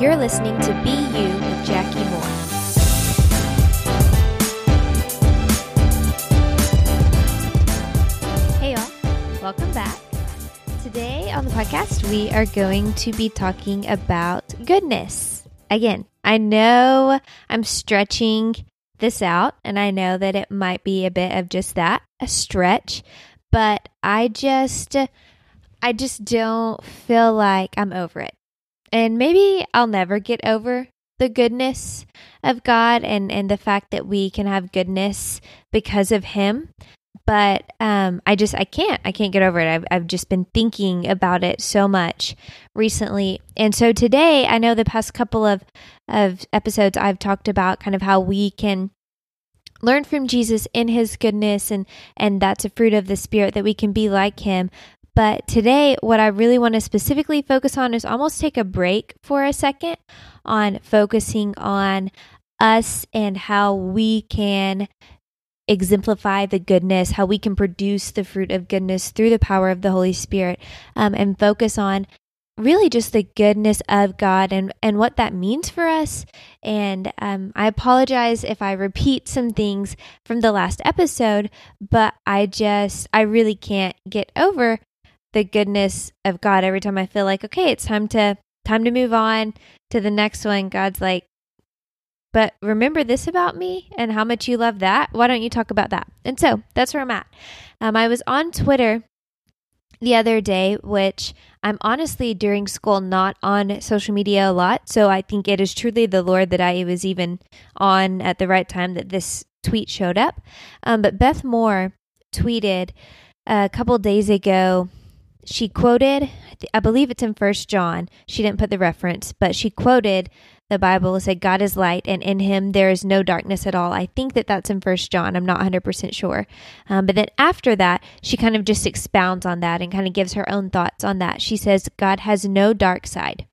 You're listening to Be You with Jackie Moore. Hey, y'all. Welcome back. Today on the podcast, we are going to be talking about goodness. Again, I know I'm stretching this out, and I know that it might be a bit of just that a stretch, but I just. I just don't feel like I'm over it. And maybe I'll never get over the goodness of God and, and the fact that we can have goodness because of Him. But um, I just, I can't, I can't get over it. I've, I've just been thinking about it so much recently. And so today, I know the past couple of, of episodes, I've talked about kind of how we can learn from Jesus in his goodness and and that's a fruit of the spirit that we can be like him but today, what I really want to specifically focus on is almost take a break for a second on focusing on us and how we can exemplify the goodness, how we can produce the fruit of goodness through the power of the Holy Spirit, um, and focus on really just the goodness of God and, and what that means for us. And um, I apologize if I repeat some things from the last episode, but I just, I really can't get over the goodness of God every time I feel like, okay, it's time to time to move on to the next one. God's like, but remember this about me and how much you love that. Why don't you talk about that? And so that's where I'm at. Um, I was on Twitter the other day, which I'm honestly during school not on social media a lot. So I think it is truly the Lord that I was even on at the right time that this tweet showed up. Um, but Beth Moore tweeted a couple days ago she quoted i believe it's in first john she didn't put the reference but she quoted the bible said god is light and in him there is no darkness at all. I think that that's in first john. I'm not 100% sure. Um, but then after that she kind of just expounds on that and kind of gives her own thoughts on that. She says god has no dark side.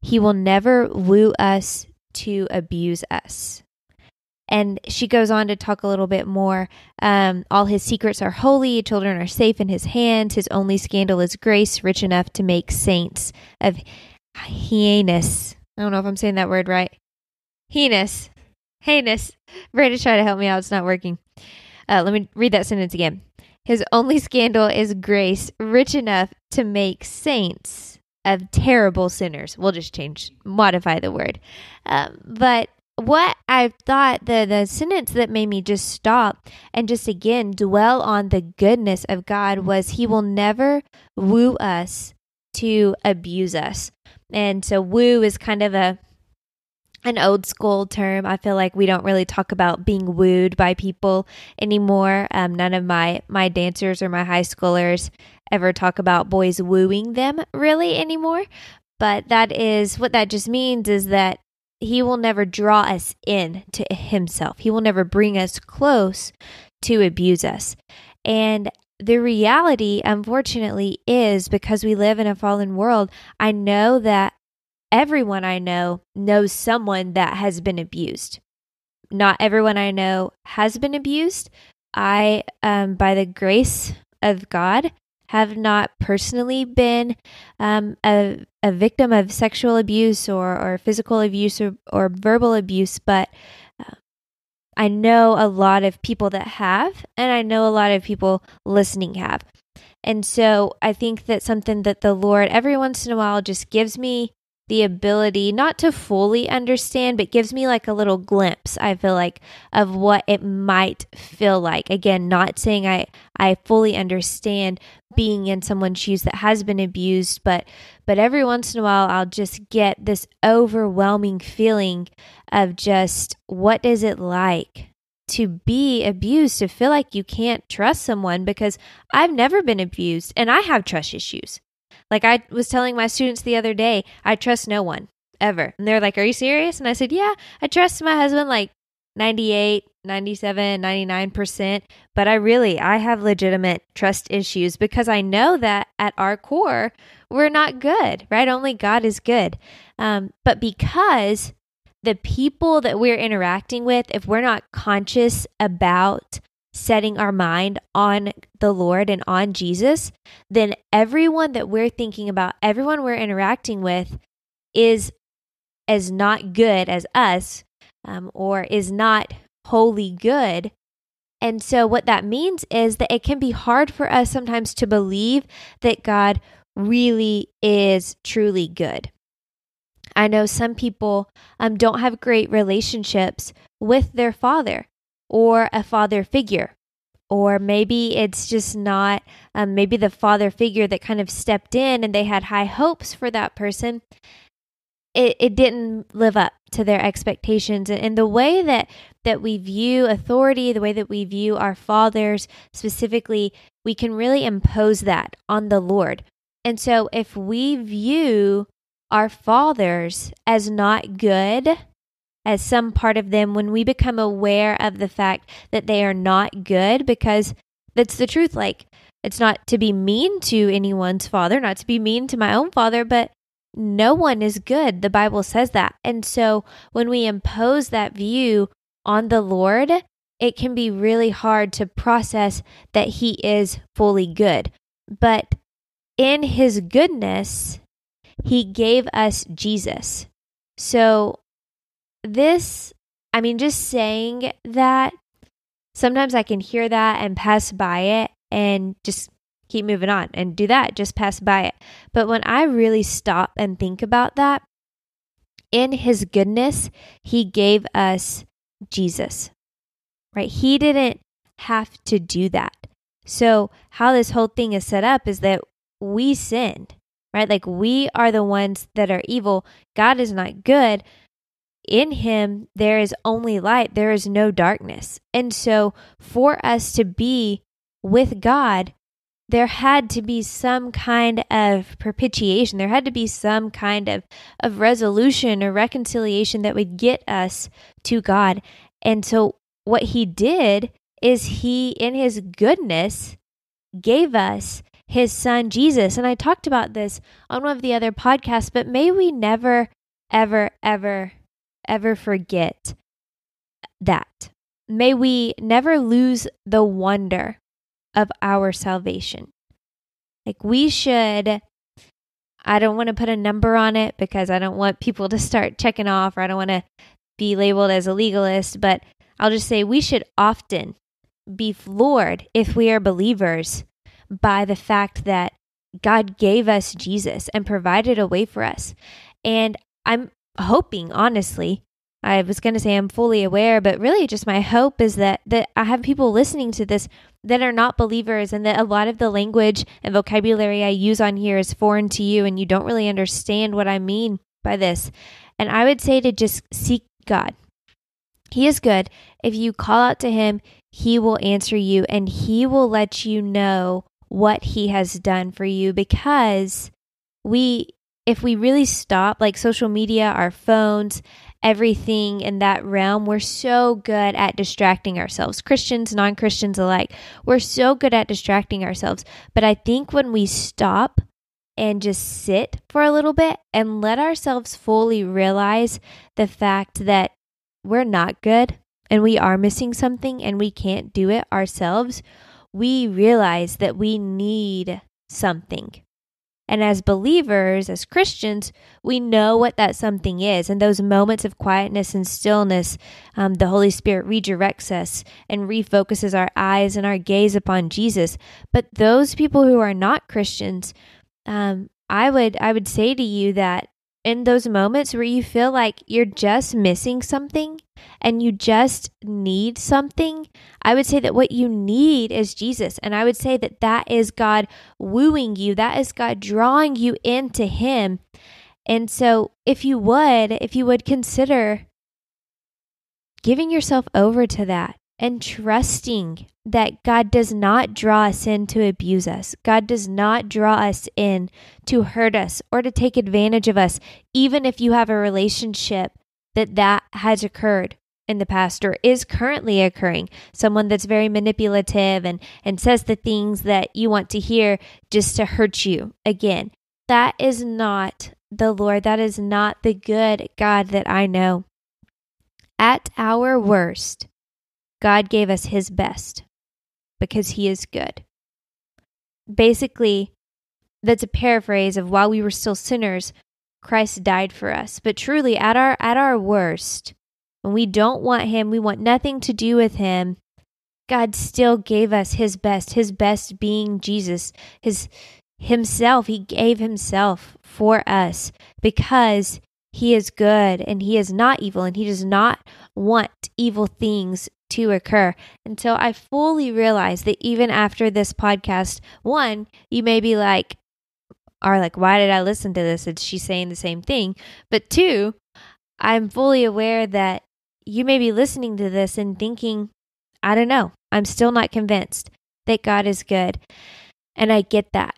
He will never woo us to abuse us and she goes on to talk a little bit more. Um, all his secrets are holy, children are safe in his hands. His only scandal is grace, rich enough to make saints of heinous. I don't know if I'm saying that word right. Heinous. Heinous. Brandon's trying to help me out. It's not working. Uh, let me read that sentence again. His only scandal is grace, rich enough to make saints of terrible sinners. We'll just change, modify the word. Um, but what I thought the the sentence that made me just stop and just again dwell on the goodness of God was he will never woo us to abuse us. And so woo is kind of a an old school term. I feel like we don't really talk about being wooed by people anymore. Um, none of my my dancers or my high schoolers ever talk about boys wooing them really anymore. But that is what that just means is that he will never draw us in to himself. He will never bring us close to abuse us. And the reality, unfortunately, is because we live in a fallen world, I know that everyone I know knows someone that has been abused. Not everyone I know has been abused. I, um, by the grace of God, have not personally been um, a, a victim of sexual abuse or, or physical abuse or, or verbal abuse, but uh, I know a lot of people that have, and I know a lot of people listening have. And so I think that something that the Lord every once in a while just gives me the ability not to fully understand, but gives me like a little glimpse, I feel like, of what it might feel like. Again, not saying I, I fully understand being in someone's shoes that has been abused, but but every once in a while I'll just get this overwhelming feeling of just what is it like to be abused, to feel like you can't trust someone because I've never been abused and I have trust issues. Like I was telling my students the other day, I trust no one ever. And they're like, Are you serious? And I said, Yeah, I trust my husband like 98, 97, 99%. But I really, I have legitimate trust issues because I know that at our core, we're not good, right? Only God is good. Um, but because the people that we're interacting with, if we're not conscious about setting our mind on the Lord and on Jesus, then everyone that we're thinking about, everyone we're interacting with is as not good as us um, or is not wholly good. And so, what that means is that it can be hard for us sometimes to believe that God really is truly good. I know some people um, don't have great relationships with their father or a father figure. Or maybe it's just not, um, maybe the father figure that kind of stepped in and they had high hopes for that person. It, it didn't live up to their expectations. And the way that, that we view authority, the way that we view our fathers specifically, we can really impose that on the Lord. And so if we view our fathers as not good, as some part of them, when we become aware of the fact that they are not good, because that's the truth. Like, it's not to be mean to anyone's father, not to be mean to my own father, but no one is good. The Bible says that. And so when we impose that view on the Lord, it can be really hard to process that He is fully good. But in His goodness, He gave us Jesus. So this, I mean, just saying that, sometimes I can hear that and pass by it and just keep moving on and do that, just pass by it. But when I really stop and think about that, in his goodness, he gave us Jesus, right? He didn't have to do that. So, how this whole thing is set up is that we sinned, right? Like we are the ones that are evil. God is not good in him there is only light, there is no darkness. And so, for us to be with God, there had to be some kind of propitiation. There had to be some kind of, of resolution or reconciliation that would get us to God. And so, what he did is he, in his goodness, gave us his son Jesus. And I talked about this on one of the other podcasts, but may we never, ever, ever ever forget that. May we never lose the wonder of our salvation. Like we should, I don't want to put a number on it because I don't want people to start checking off or I don't want to be labeled as a legalist, but I'll just say we should often be floored if we are believers by the fact that God gave us Jesus and provided a way for us. And I'm hoping, honestly, I was going to say I'm fully aware, but really just my hope is that that I have people listening to this that are not believers and that a lot of the language and vocabulary I use on here is foreign to you and you don't really understand what I mean by this. And I would say to just seek God. He is good. If you call out to him, he will answer you and he will let you know what he has done for you because we if we really stop, like social media, our phones, everything in that realm, we're so good at distracting ourselves. Christians, non Christians alike, we're so good at distracting ourselves. But I think when we stop and just sit for a little bit and let ourselves fully realize the fact that we're not good and we are missing something and we can't do it ourselves, we realize that we need something. And as believers, as Christians, we know what that something is. And those moments of quietness and stillness, um, the Holy Spirit redirects us and refocuses our eyes and our gaze upon Jesus. But those people who are not Christians, um, I would I would say to you that in those moments where you feel like you're just missing something and you just need something, I would say that what you need is Jesus. And I would say that that is God wooing you, that is God drawing you into Him. And so, if you would, if you would consider giving yourself over to that and trusting that God does not draw us in to abuse us. God does not draw us in to hurt us or to take advantage of us, even if you have a relationship that that has occurred in the past or is currently occurring. Someone that's very manipulative and, and says the things that you want to hear just to hurt you. Again, that is not the Lord. That is not the good God that I know. At our worst, God gave us his best because he is good. Basically, that's a paraphrase of while we were still sinners, Christ died for us. But truly at our at our worst, when we don't want him, we want nothing to do with him, God still gave us his best, his best being Jesus, his himself. He gave himself for us because he is good and he is not evil and he does not want evil things to occur until I fully realize that even after this podcast, one, you may be like, are like, why did I listen to this? Is she saying the same thing? But two, I'm fully aware that you may be listening to this and thinking, I don't know, I'm still not convinced that God is good. And I get that.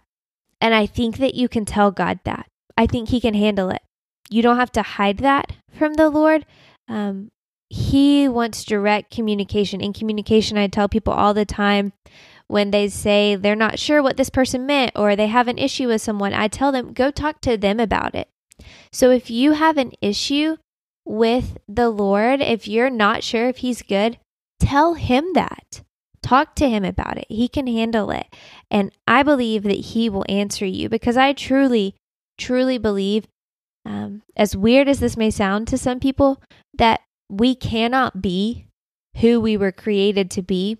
And I think that you can tell God that. I think He can handle it. You don't have to hide that from the Lord. Um, he wants direct communication. In communication, I tell people all the time when they say they're not sure what this person meant or they have an issue with someone, I tell them, go talk to them about it. So if you have an issue with the Lord, if you're not sure if He's good, tell Him that. Talk to Him about it. He can handle it. And I believe that He will answer you because I truly, truly believe, um, as weird as this may sound to some people, that we cannot be who we were created to be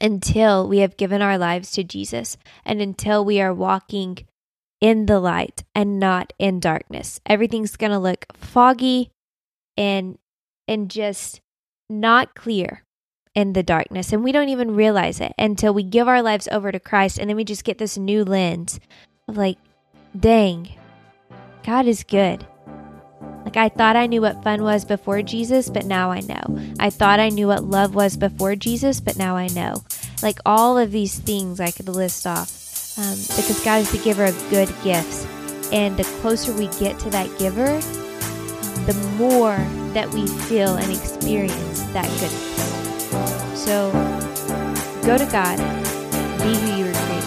until we have given our lives to Jesus and until we are walking in the light and not in darkness. Everything's going to look foggy and and just not clear in the darkness and we don't even realize it until we give our lives over to Christ and then we just get this new lens of like dang God is good like, I thought I knew what fun was before Jesus, but now I know. I thought I knew what love was before Jesus, but now I know. Like, all of these things I could list off um, because God is the giver of good gifts. And the closer we get to that giver, the more that we feel and experience that goodness. So, go to God, be who you are